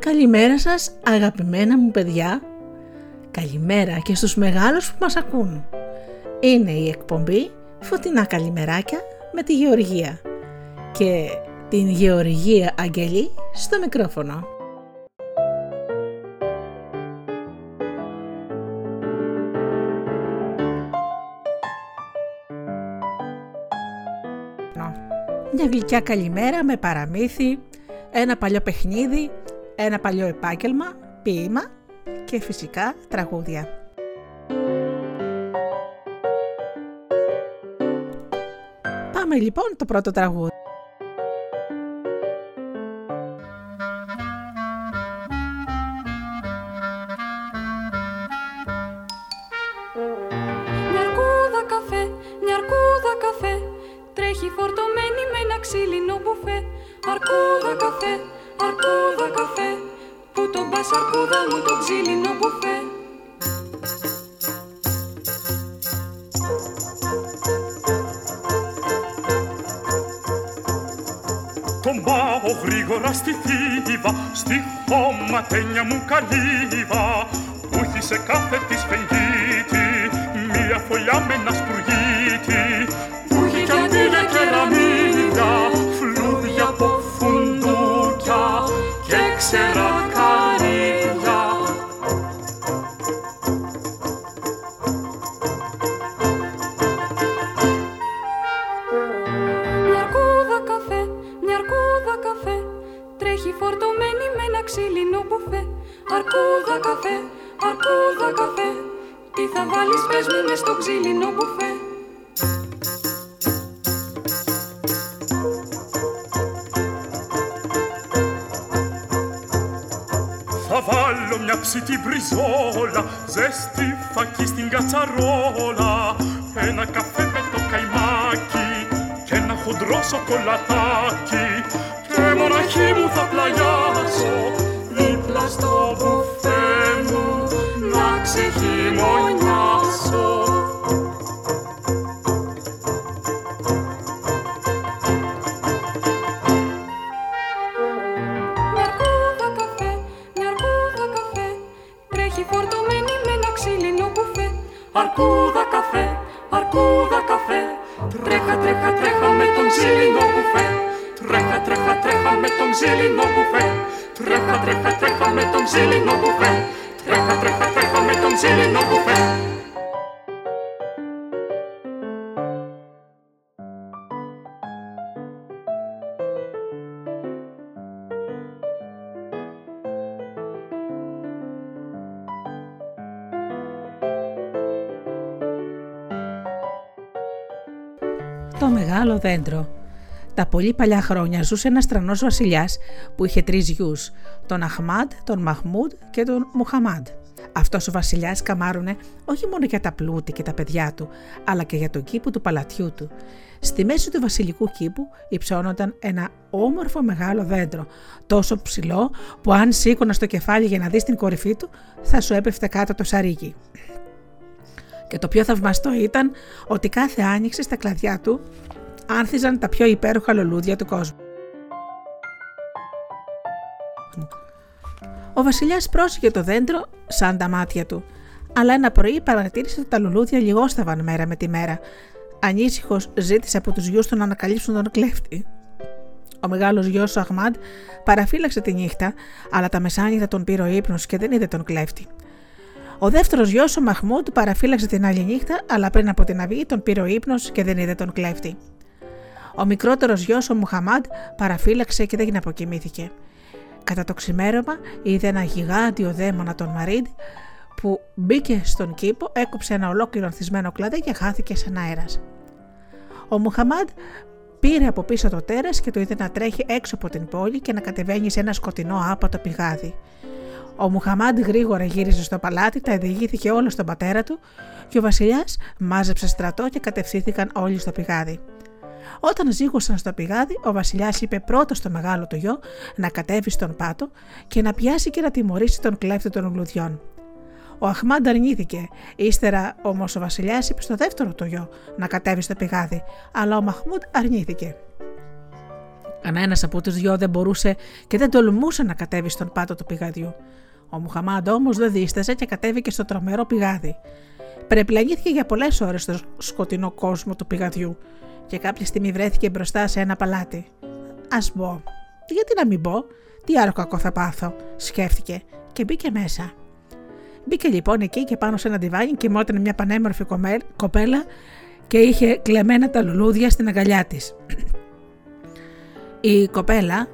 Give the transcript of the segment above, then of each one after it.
Καλημέρα σας αγαπημένα μου παιδιά. Καλημέρα και στους μεγάλους που μας ακούν. Είναι η εκπομπή Φωτεινά Καλημεράκια με τη Γεωργία και την Γεωργία Αγγελή στο μικρόφωνο. Μια γλυκιά καλημέρα με παραμύθι, ένα παλιό παιχνίδι, ένα παλιό επάγγελμα, ποίημα και φυσικά τραγούδια. Πάμε λοιπόν το πρώτο τραγούδι. Που έχει σε μια ψητή μπριζόλα, ζέστη φακή στην κατσαρόλα, ένα καφέ με το καϊμάκι και ένα χοντρό σοκολατάκι και μοναχή μου θα πλαγιάσω δίπλα στο μπουφέ μου να ξεχειμονιάσω. Τρέχα με τον ξύλινο μπουφέ. Τρέχα, τρέχα, τρέχα με τον ξύλινο μπουφέ. Τρέχα, τρέχα, τρέχα με τον ξύλινο μπουφέ. Το μεγάλο δέντρο. Τα πολύ παλιά χρόνια ζούσε ένας τρανός βασιλιάς που είχε τρεις γιους, τον Αχμάντ, τον Μαχμούντ και τον Μουχαμάντ. Αυτός ο βασιλιάς καμάρουνε όχι μόνο για τα πλούτη και τα παιδιά του, αλλά και για τον κήπο του παλατιού του. Στη μέση του βασιλικού κήπου υψώνονταν ένα όμορφο μεγάλο δέντρο, τόσο ψηλό που αν σήκωνας στο κεφάλι για να δεις την κορυφή του, θα σου έπεφτε κάτω το σαρίκι. Και το πιο θαυμαστό ήταν ότι κάθε άνοιξη στα κλαδιά του άνθιζαν τα πιο υπέροχα λουλούδια του κόσμου. Ο βασιλιάς πρόσεχε το δέντρο σαν τα μάτια του, αλλά ένα πρωί παρατήρησε ότι τα λουλούδια λιγόσταβαν μέρα με τη μέρα. Ανήσυχος ζήτησε από τους γιους του να ανακαλύψουν τον κλέφτη. Ο μεγάλος γιος ο Αχμάντ παραφύλαξε τη νύχτα, αλλά τα μεσάνυχτα τον πήρε ο ύπνος και δεν είδε τον κλέφτη. Ο δεύτερος γιος ο Μαχμούντ παραφύλαξε την άλλη νύχτα, αλλά πριν από την αυγή τον πήρε ο ύπνος και δεν είδε τον κλέφτη. Ο μικρότερος γιος ο Μουχαμάντ παραφύλαξε και δεν αποκοιμήθηκε. Κατά το ξημέρωμα είδε ένα γιγάντιο δαίμονα τον Μαρίντ που μπήκε στον κήπο, έκοψε ένα ολόκληρο ανθισμένο κλαδί και χάθηκε σαν αέρας. Ο Μουχαμάντ πήρε από πίσω το τέρας και το είδε να τρέχει έξω από την πόλη και να κατεβαίνει σε ένα σκοτεινό άπατο πηγάδι. Ο Μουχαμάντ γρήγορα γύρισε στο παλάτι, τα διηγήθηκε όλα στον πατέρα του και ο βασιλιάς μάζεψε στρατό και κατευθύνθηκαν όλοι στο πηγάδι. Όταν ζήγωσαν στο πηγάδι, ο Βασιλιάς είπε πρώτος στο μεγάλο του γιο να κατέβει στον πάτο και να πιάσει και να τιμωρήσει τον κλέφτη των λουλουδιών. Ο Αχμάντ αρνήθηκε. Ύστερα όμως ο Βασιλιάς είπε στο δεύτερο του γιο να κατέβει στο πηγάδι, αλλά ο Μαχμούντ αρνήθηκε. Κανένας από τους δυο δεν μπορούσε και δεν τολμούσε να κατέβει στον πάτο του πηγαδιού. Ο Μουχαμάντ όμως δεν δίστασε και κατέβηκε στο τρομερό πηγάδι. Περιπλανήθηκε για πολλές ώρες στο σκοτεινό κόσμο του πηγαδιού και κάποια στιγμή βρέθηκε μπροστά σε ένα παλάτι. Α μπω. Γιατί να μην μπω, τι άλλο κακό θα πάθω, σκέφτηκε και μπήκε μέσα. Μπήκε λοιπόν εκεί και πάνω σε ένα διβάνι κοιμόταν μια πανέμορφη κοπέλα και είχε κλεμμένα τα λουλούδια στην αγκαλιά της. Η κοπέλα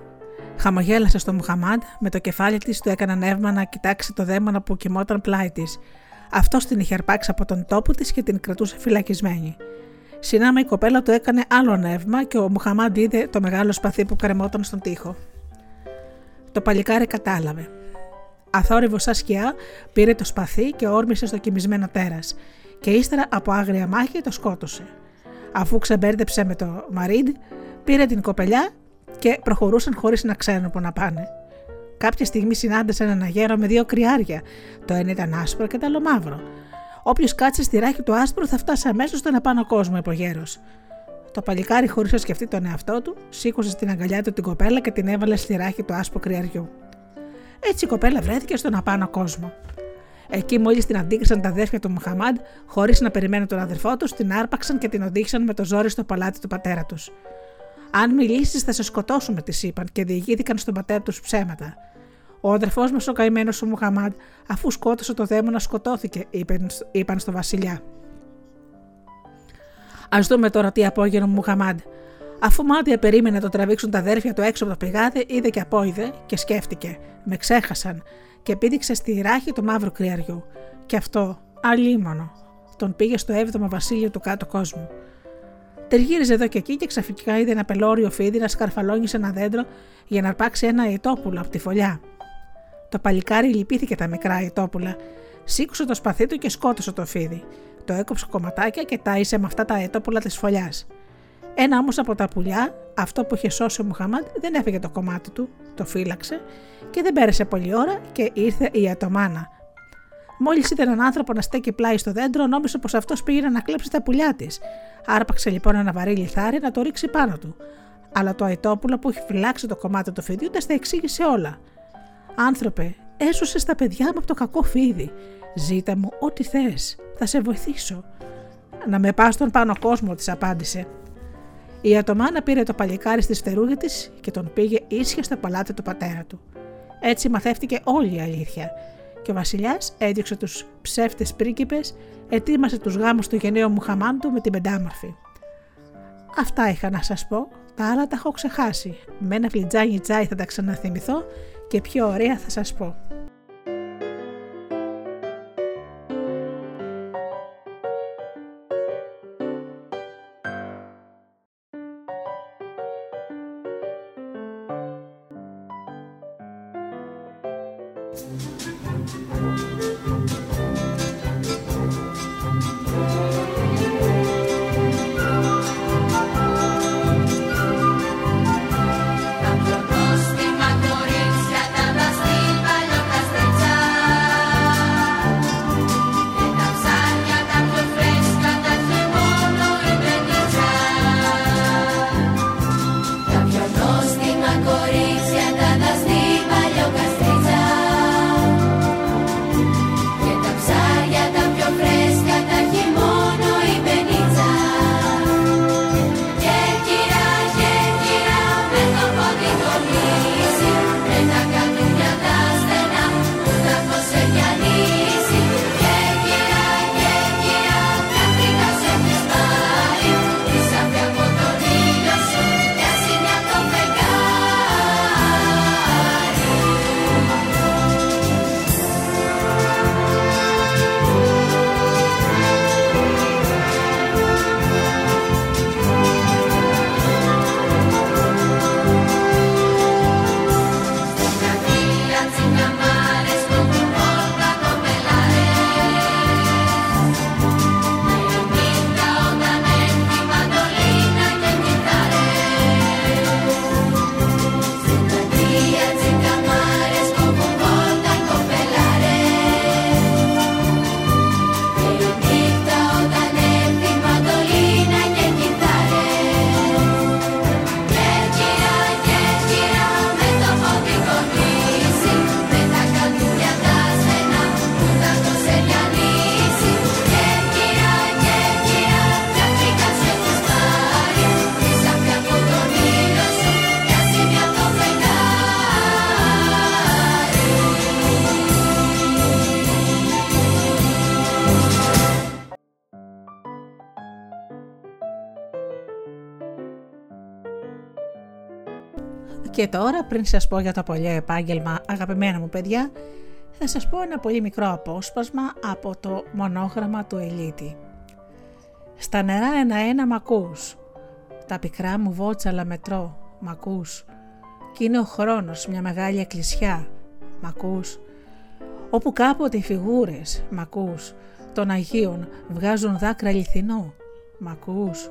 χαμογέλασε στο Μουχαμάντ, με το κεφάλι της του έκανε νεύμα να κοιτάξει το δαίμονα που κοιμόταν πλάι της. Αυτό την είχε αρπάξει από τον τόπο της και την κρατούσε φυλακισμένη. Συνάμα η κοπέλα του έκανε άλλο νεύμα και ο Μουχαμάντ είδε το μεγάλο σπαθί που κρεμόταν στον τοίχο. Το παλικάρι κατάλαβε. Αθόρυβο σαν σκιά πήρε το σπαθί και όρμησε στο κοιμισμένο τέρας και ύστερα από άγρια μάχη το σκότωσε. Αφού ξεμπέρδεψε με το Μαρίντ, πήρε την κοπελιά και προχωρούσαν χωρίς να ξέρουν που να πάνε. Κάποια στιγμή συνάντησαν ένα γέρο με δύο κρυάρια. Το ένα ήταν άσπρο και το άλλο μαύρο. Όποιος κάτσε στη ράχη του άσπρου θα φτάσει αμέσως στον επάνω κόσμο, είπε ο γέρο. Το παλικάρι, χωρίς να σκεφτεί τον εαυτό του, σήκωσε στην αγκαλιά του την κοπέλα και την έβαλε στη ράχη του άσπρου κρυαριού. Έτσι η κοπέλα βρέθηκε στον απάνω κόσμο. Εκεί, μόλις την αντίκρισαν τα αδέρφια του Μουχαμάντ, χωρίς να περιμένουν τον αδερφό τους, την άρπαξαν και την οδήγησαν με το ζόρι στο παλάτι του πατέρα τους. Αν μιλήσεις, θα σε σκοτώσουμε, τη είπαν και διηγήθηκαν στον πατέρα τους ψέματα. Ο αδερφός μας, ο καημένος ο Μουχαμάντ, αφού σκότωσε το δαίμονα, σκοτώθηκε, είπαν στο βασιλιά. Α δούμε τώρα τι απόγενο Μουχαμάντ. Αφού μάτια περίμενε να το τραβήξουν τα αδέρφια του έξω από το πηγάδι, είδε και απόειδε και σκέφτηκε. Με ξέχασαν και πήδηξε στη ράχη του μαύρου κρυαριού. Και αυτό, αλίμονο, τον πήγε στο 7ο βασίλειο του κάτω κόσμου. Τεργύριζε εδώ και εκεί και ξαφνικά είδε ένα πελώριο φίδι να σκαρφαλώνει σε ένα δέντρο για να αρπάξει ένα αιτόπουλο από τη φωλιά. Το παλικάρι λυπήθηκε τα μικρά αιτόπουλα, σήκωσε το σπαθί του και σκότωσε το φίδι. Το έκοψε κομματάκια και τάισε με αυτά τα αιτόπουλα της φωλιάς. Ένα όμως από τα πουλιά, αυτό που είχε σώσει ο Μουχαμάντ, δεν έφυγε το κομμάτι του, το φύλαξε και δεν πέρασε πολλή ώρα και ήρθε η Ατομάνα. Μόλις είδε έναν άνθρωπο να στέκει πλάι στο δέντρο, νόμιζε πως αυτός πήγε να κλέψει τα πουλιά της. Άρπαξε λοιπόν ένα βαρύ λιθάρι να το ρίξει πάνω του. Αλλά το αετόπουλο που είχε φυλάξει το κομμάτι του φιδιού τα στα εξήγησε όλα. Άνθρωπε, έσωσε τα παιδιά μου από το κακό φίδι. Ζήτα μου ό,τι θες. Θα σε βοηθήσω. Να με πας στον πάνω κόσμο, της απάντησε. Η Ατομάνα πήρε το παλικάρι στη στερούγη της και τον πήγε ίσια στο παλάτι του πατέρα του. Έτσι μαθεύτηκε όλη η αλήθεια και ο Βασιλιάς έδιωξε τους ψεύτες πρίγκιπες, ετοίμασε τους γάμους του γενναίου Μουχαμάντου με την πεντάμορφη. Αυτά είχα να σας πω, τα άλλα τα έχω ξεχάσει. Με ένα φλιτζάνι τσάι θα τα ξαναθυμηθώ και πιο ωραία θα σας πω. Και τώρα πριν σας πω για το παλιό επάγγελμα αγαπημένα μου παιδιά, θα σας πω ένα πολύ μικρό απόσπασμα από το μονόγραμμα του Ελίτη. Στα νερά ένα-ένα μ' ακούς, τα πικρά μου βότσαλα μετρώ, μ' ακούς, κι είναι ο χρόνος μια μεγάλη εκκλησιά, μ' ακούς, όπου κάποτε οι φιγούρες, μ' ακούς, των Αγίων βγάζουν δάκρυα αληθινό, μ' ακούς,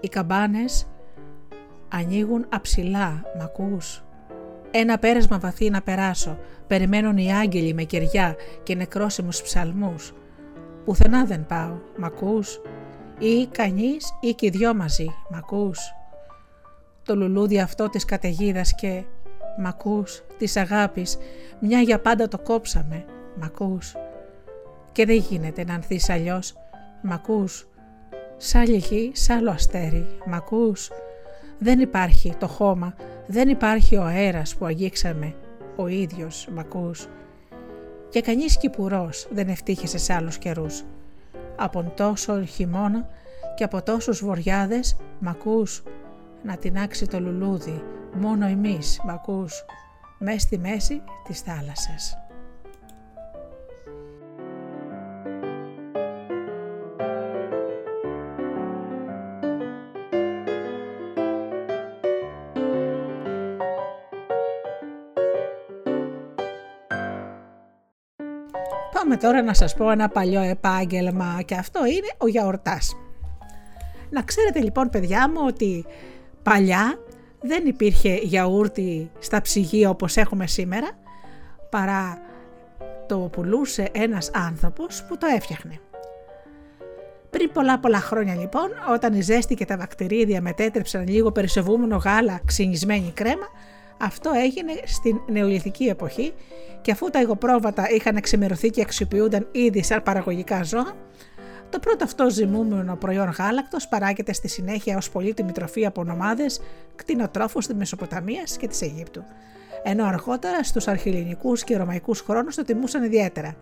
οι καμπάνες ανοίγουν αψηλά, μ' ακούς, ένα πέρασμα βαθύ να περάσω, περιμένουν οι άγγελοι με κεριά και νεκρόσιμους ψαλμούς. Πουθενά δεν πάω, μ' ακούς, ή κανείς ή και οι δυο μαζί, μ' ακούς; Το λουλούδι αυτό της καταιγίδας και μ' ακούς, της αγάπης, μια για πάντα το κόψαμε, μ' ακούς; Και δεν γίνεται να ανθείς αλλιώς, μ' ακούς; Σ' άλλη γη, σ' άλλο αστέρι, μ' ακούς; Δεν υπάρχει το χώμα, δεν υπάρχει ο αέρας που αγγίξαμε, ο ίδιος, μ' ακούς. Και κανείς κυπουρός δεν ευτύχησε σε άλλους καιρούς. Από τόσο χειμώνα και από τόσους βοριάδες, μ' ακούς. Να τεινάξει το λουλούδι, μόνο εμείς, μ' ακούς. Μες στη μέση της θάλασσας. Πάμε τώρα να σας πω ένα παλιό επάγγελμα και αυτό είναι ο γιαουρτάς. Να ξέρετε λοιπόν παιδιά μου ότι παλιά δεν υπήρχε γιαούρτι στα ψυγεία όπως έχουμε σήμερα παρά το πουλούσε ένας άνθρωπος που το έφτιαχνε. Πριν πολλά πολλά χρόνια λοιπόν, όταν η ζέστη και τα βακτηρίδια μετέτρεψαν λίγο περισσευούμενο γάλα ξυνισμένη κρέμα, αυτό έγινε στην νεολιθική εποχή και αφού τα υγοπρόβατα είχαν εξημερωθεί και αξιοποιούνταν ήδη σαν παραγωγικά ζώα, το πρώτο αυτό ζυμούμενο προϊόν γάλακτος παράγεται στη συνέχεια ως πολύτιμη τροφή από νομάδες κτηνοτρόφους της Μεσοποταμίας και της Αιγύπτου, ενώ αργότερα στους αρχιλινικούς και ρωμαϊκούς χρόνους το τιμούσαν ιδιαίτερα.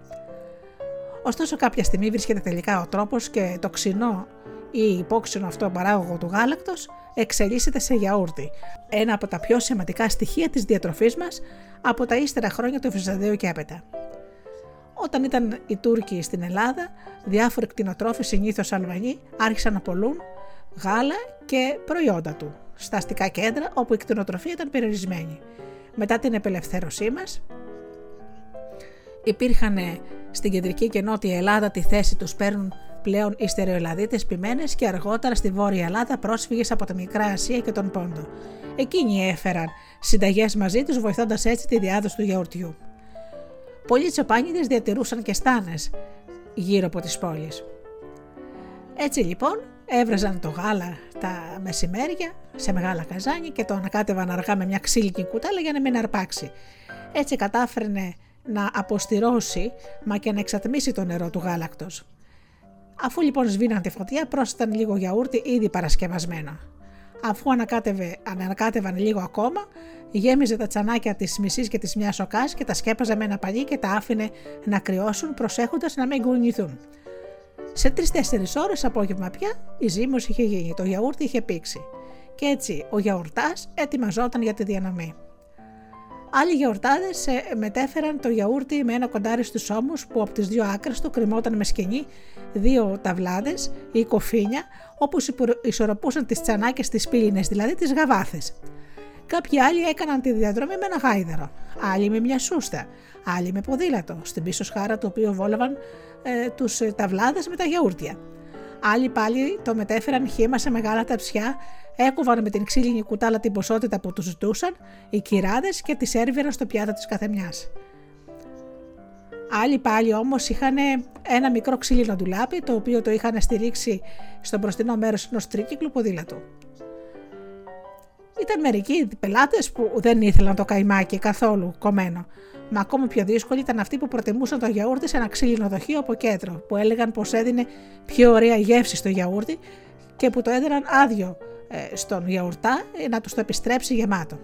Ωστόσο κάποια στιγμή βρίσκεται τελικά ο τρόπος και το ξινό ή υπόξινο αυτό παράγωγο του γάλακτος εξελίσσεται σε γιαούρτι, ένα από τα πιο σημαντικά στοιχεία της διατροφής μας από τα ύστερα χρόνια του Βυζαντίου και έπειτα. Όταν ήταν οι Τούρκοι στην Ελλάδα, διάφοροι κτηνοτρόφοι συνήθως Αλβανοί άρχισαν να πολλούν γάλα και προϊόντα του στα αστικά κέντρα όπου η κτηνοτροφία ήταν περιορισμένη. Μετά την απελευθέρωσή μας, υπήρχαν στην κεντρική και νότια Ελλάδα τη θέση τους παίρνουν πλέον οι στερεοελαδίτες ποιμένες και αργότερα στη Βόρεια Ελλάδα πρόσφυγες από τη Μικρά Ασία και τον Πόντο. Εκείνοι έφεραν συνταγές μαζί τους βοηθώντας έτσι τη διάδοση του γιαουρτιού. Πολλοί τσοπάνιδες διατηρούσαν και στάνες γύρω από τις πόλεις. Έτσι λοιπόν έβραζαν το γάλα τα μεσημέρια σε μεγάλα καζάνια και το ανακάτευαν αργά με μια ξύλινη κουτάλα για να μην αρπάξει. Έτσι κατάφερνε να αποστηρώσει μα και να εξατμίσει το νερό του γάλακτος. Αφού λοιπόν σβήναν τη φωτιά, πρόσθεταν λίγο γιαούρτι ήδη παρασκευασμένο. Αφού ανακάτευε, ανακάτευαν λίγο ακόμα, γέμιζε τα τσανάκια της μισής και της μιας οκάς και τα σκέπαζε με ένα παλί και τα άφηνε να κρυώσουν, προσέχοντας να μην κουνηθούν. Σε τρει-τέσσερι ώρες απόγευμα πια η ζύμωση είχε γίνει, το γιαούρτι είχε πήξει. Και έτσι ο γιαουρτάς ετοιμαζόταν για τη διανομή. Άλλοι γιαουρτάδε μετέφεραν το γιαούρτι με ένα κοντάρι στους ώμους που από τις δύο άκρες του κρυμόταν με σκηνή δύο ταυλάδες ή κοφίνια όπου ισορροπούσαν τις τσανάκες στι πύληνες, δηλαδή τις γαβάθες. Κάποιοι άλλοι έκαναν τη διαδρομή με ένα γάιδαρο, άλλοι με μια σούστα, άλλοι με ποδήλατο, στην πίσω σχάρα του οποίου βόλευαν ε, τους ε, ταυλάδες με τα γιαούρτια. Άλλοι πάλι το μετέφεραν χύμα σε μεγάλα ταψιά έκοβαν με την ξύλινη κουτάλα την ποσότητα που τους ζητούσαν οι κυράδες και τις έρβηραν στο πιάτο της καθεμιάς. Άλλοι πάλι όμως είχαν ένα μικρό ξύλινο ντουλάπι το οποίο το είχαν στηρίξει στο μπροστινό μέρος ενός τρίκυκλου ποδήλατου. Ήταν μερικοί πελάτες που δεν ήθελαν το καϊμάκι καθόλου κομμένο. Μα ακόμη πιο δύσκολοι ήταν αυτοί που προτιμούσαν το γιαούρτι σε ένα ξύλινο δοχείο από κέντρο, που έλεγαν πως έδινε πιο ωραία γεύση στο γιαούρτι και που το έδιναν άδειο ε, στον γιαουρτά ε, να τους το επιστρέψει γεμάτο.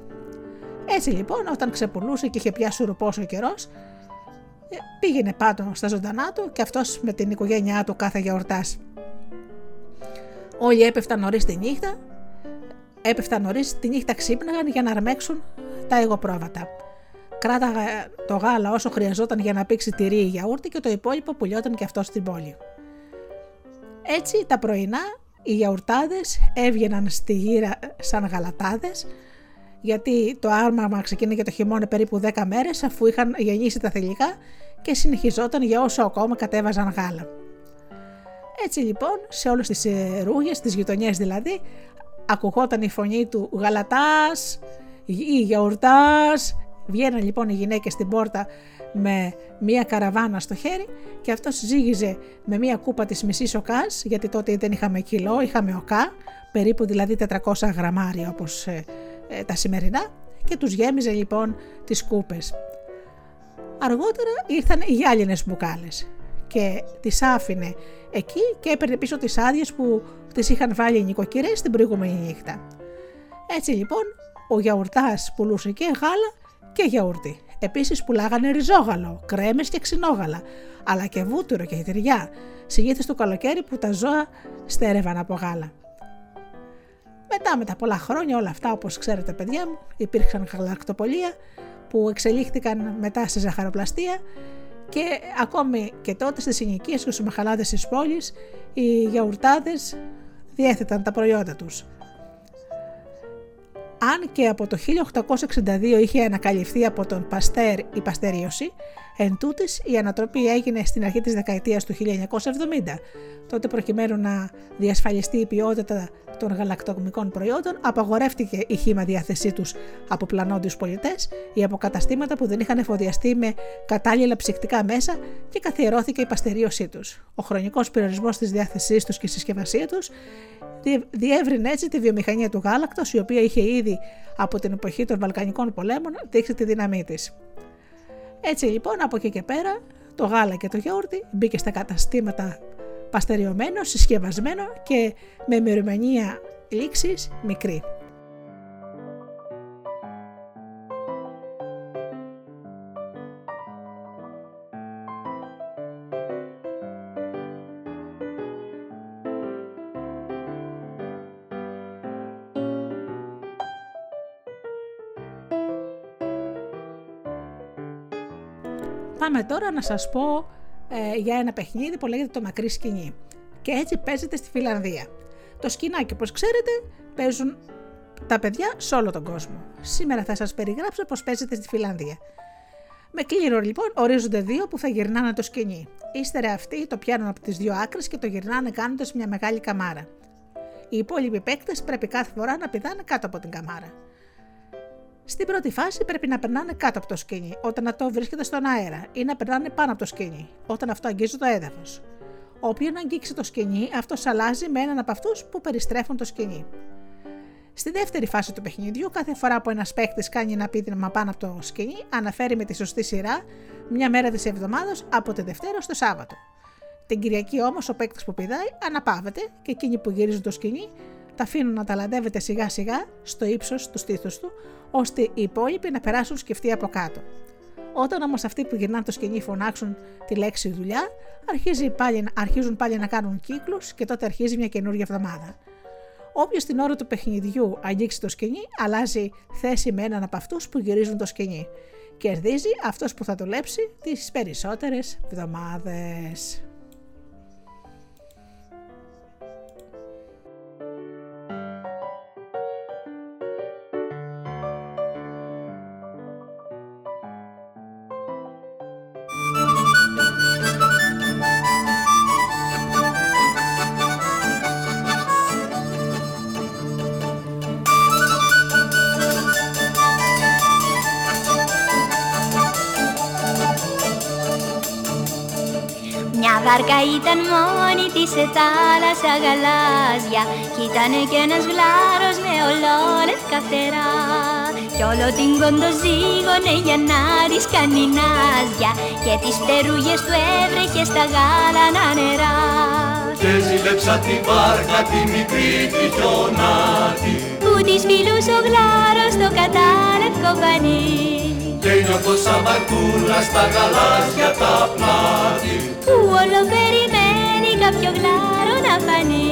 Έτσι λοιπόν, όταν ξεπουλούσε και είχε πιάσει ρουπός ο καιρός, ε, πήγαινε πάνω στα ζωντανά του και αυτός με την οικογένειά του κάθε γιαουρτάς. Όλοι έπεφταν νωρίς τη νύχτα, έπεφταν νωρίς τη νύχτα ξύπναγαν για να αρμέξουν τα εγωπρόβατα. Κράταγα το γάλα όσο χρειαζόταν για να πήξει τυρί ή γιαούρτι και το υπόλοιπο πουλιόταν και αυτός στην πόλη. Έτσι τα πρωινά οι γιαουρτάδες έβγαιναν στη γύρα σαν γαλατάδες γιατί το άρμαμα ξεκίνησε το χειμώνα περίπου 10 μέρες αφού είχαν γεννήσει τα θηλυκά και συνεχιζόταν για όσο ακόμα κατέβαζαν γάλα. Έτσι λοιπόν σε όλες τις ε, ρούγες, τις γειτονιές δηλαδή, ακουγόταν η φωνή του «Γαλατάς» ή «Γιαουρτάς». Βγαίναν λοιπόν οι γυναίκες στην πόρτα με μία καραβάνα στο χέρι και αυτός ζύγιζε με μία κούπα της μισής οκάς, γιατί τότε δεν είχαμε κιλό, είχαμε οκά, περίπου δηλαδή 400 γραμμάρια όπως ε, ε, τα σημερινά και τους γέμιζε λοιπόν τις κούπες. Αργότερα ήρθαν οι γυάλινες μπουκάλες και τις άφηνε εκεί και έπαιρνε πίσω τις άδειες που τις είχαν βάλει οι νοικοκυρές την προηγούμενη νύχτα. Έτσι λοιπόν ο γιαουρτάς πουλούσε και γάλα και γιαούρτι. Επίσης πουλάγανε ριζόγαλο, κρέμες και ξινόγαλα, αλλά και βούτυρο και τυριά, συνήθως το καλοκαίρι που τα ζώα στέρευαν από γάλα. Μετά με τα πολλά χρόνια όλα αυτά όπως ξέρετε παιδιά μου υπήρξαν γαλακτοπολία που εξελίχθηκαν μετά στη ζαχαροπλαστεία και ακόμη και τότε στις συνοικίες και στους μαχαλάδες της πόλης οι γιαουρτάδες διέθεταν τα προϊόντα τους. Αν και από το 1862 είχε ανακαλυφθεί από τον Παστέρ η παστερίωση, Εν τούτης, η ανατροπή έγινε στην αρχή της δεκαετίας του 1970. Τότε προκειμένου να διασφαλιστεί η ποιότητα των γαλακτοκομικών προϊόντων, απαγορεύτηκε η χήμα διάθεσή τους από πλανόντιους πολιτές ή από καταστήματα που δεν είχαν εφοδιαστεί με κατάλληλα ψυκτικά μέσα και καθιερώθηκε η παστερίωσή τους. Ο χρονικός περιορισμός της διάθεσής τους και η συσκευασία τους διεύρυνε έτσι τη βιομηχανία του γάλακτος, η οποία είχε ήδη από την εποχή των Βαλκανικών πολέμων δείξει τη δύναμή της. Έτσι λοιπόν από εκεί και πέρα το γάλα και το γιαούρτι μπήκε στα καταστήματα παστεριωμένο, συσκευασμένο και με ημερομηνία λήξης μικρή. Πάμε τώρα να σας πω ε, για ένα παιχνίδι που λέγεται το μακρύ σκηνή. Και έτσι παίζεται στη Φιλανδία. Το σκηνάκι, όπως ξέρετε, παίζουν τα παιδιά σε όλο τον κόσμο. Σήμερα θα σας περιγράψω πώς παίζεται στη Φιλανδία. Με κλήρο λοιπόν ορίζονται δύο που θα γυρνάνε το σκηνή. Ύστερα αυτοί το πιάνουν από τις δύο άκρες και το γυρνάνε κάνοντας μια μεγάλη καμάρα. Οι υπόλοιποι παίκτες πρέπει κάθε φορά να πηδάνε κάτω από την καμάρα. Στην πρώτη φάση πρέπει να περνάνε κάτω από το σκηνή όταν αυτό βρίσκεται στον αέρα ή να περνάνε πάνω από το σκηνή όταν αυτό αγγίζει το έδαφος. Όποιον αγγίξει το σκηνή, αυτός αλλάζει με έναν από αυτούς που περιστρέφουν το σκηνή. Στη δεύτερη φάση του παιχνιδιού, κάθε φορά που ένας παίκτης κάνει ένα πίδημα πάνω από το σκηνή, αναφέρει με τη σωστή σειρά μια μέρα της εβδομάδας από τη Δευτέρα στο Σάββατο. Την Κυριακή όμως ο παίκτης που πηδάει αναπαύεται και εκείνοι που γυρίζουν το σκηνή τα αφήνουν να ταλαντεύεται σιγά σιγά στο ύψος του στήθου του, ώστε οι υπόλοιποι να περάσουν σκεφτεί από κάτω. Όταν όμως αυτοί που γυρνάνε το σκηνή φωνάξουν τη λέξη δουλειά, αρχίζει πάλι, αρχίζουν πάλι να κάνουν κύκλους και τότε αρχίζει μια καινούργια εβδομάδα. Όποιος την ώρα του παιχνιδιού αγγίξει το σκηνή, αλλάζει θέση με έναν από αυτούς που γυρίζουν το σκηνή. Κερδίζει αυτός που θα δουλέψει τις περισσότερες εβδομάδες. Βάρκα ήταν μόνη της σε θάλασσα γαλάζια Κι ήτανε κι ένας γλάρος με ολόλευκα φτερά Κι όλο την κοντοζήγωνε για να της κάνει νάζια Και τις φτερούγες του έβρεχε στα γάλανα νερά Και ζήλεψα τη βάρκα τη μικρή τη χιονάτη Που της φίλους ο το κατάλευκο πανί. Και νιώθω σαν βαρκούλα στα γαλάζια τα πλάτη που όλο περιμένει κάποιο γλάρο να φανεί.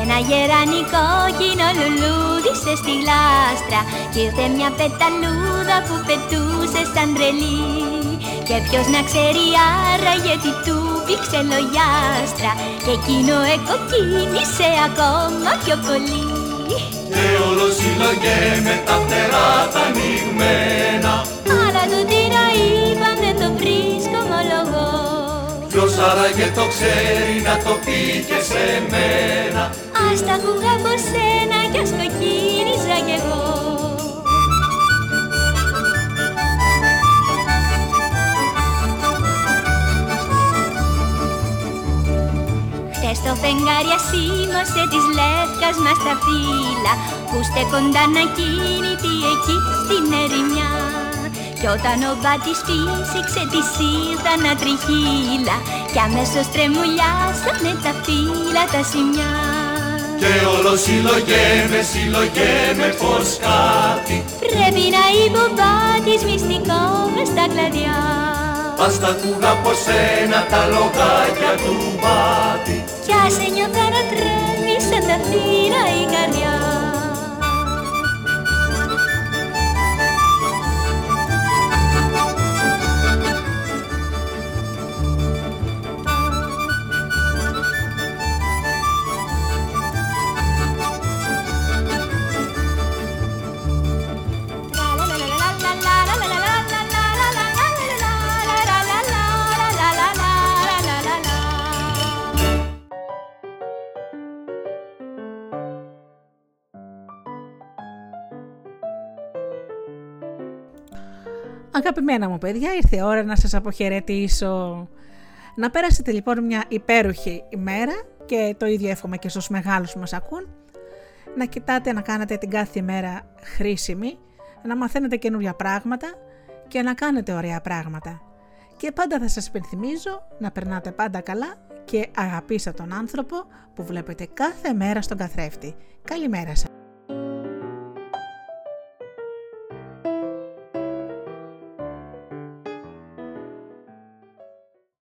Ένα γερανικό κόκκινο λουλούδισε στη γλάστρα κι ήρθε μια πεταλούδα που πετούσε σαν τρελή και ποιος να ξέρει άρα γιατί του πήξε λογιάστρα. Και εκείνο εκοκκίνησε ακόμα πιο πολύ. Και όλος συλλογέ με τα φτερά τα ανοιγμένα. Αλλά του τι να είπαν δεν το βρίσκω ομολογώ Ποιος άραγε το ξέρει να το πει και σε μένα. Ας τα ακούγα από σένα κι ας κοκκίνιζα κι εγώ Χτες το φεγγάρι ασήμωσε της λεύκας μας τα φύλλα. Που στέκονταν ακίνητοι εκεί στην ερημιά. Κι όταν ο μπάτης φύσηξε της ήρθαν τριχύλα. Κι αμέσως τρεμουλιάσανε τα φύλλα τα σημιά. Και όλο συλλογέμαι, συλλογέμαι πως κάτι. Πρέπει να είπε ο μπάτης μυστικό μες στα κλαδιά. Ας τα ακούγα από σένα τα λογάκια του μπάτη Κι ας ένιωθα να τρέμει σαν τα φύλλα Αγαπημένα μου παιδιά, ήρθε η ώρα να σας αποχαιρετήσω. Να πέρασετε λοιπόν μια υπέροχη ημέρα και το ίδιο εύχομαι και στους μεγάλους που μας ακούν. Να κοιτάτε να κάνετε την κάθε ημέρα χρήσιμη, να μαθαίνετε καινούργια πράγματα και να κάνετε ωραία πράγματα. Και πάντα θα σας υπενθυμίζω να περνάτε πάντα καλά και αγαπήστε τον άνθρωπο που βλέπετε κάθε μέρα στον καθρέφτη. Καλημέρα σας.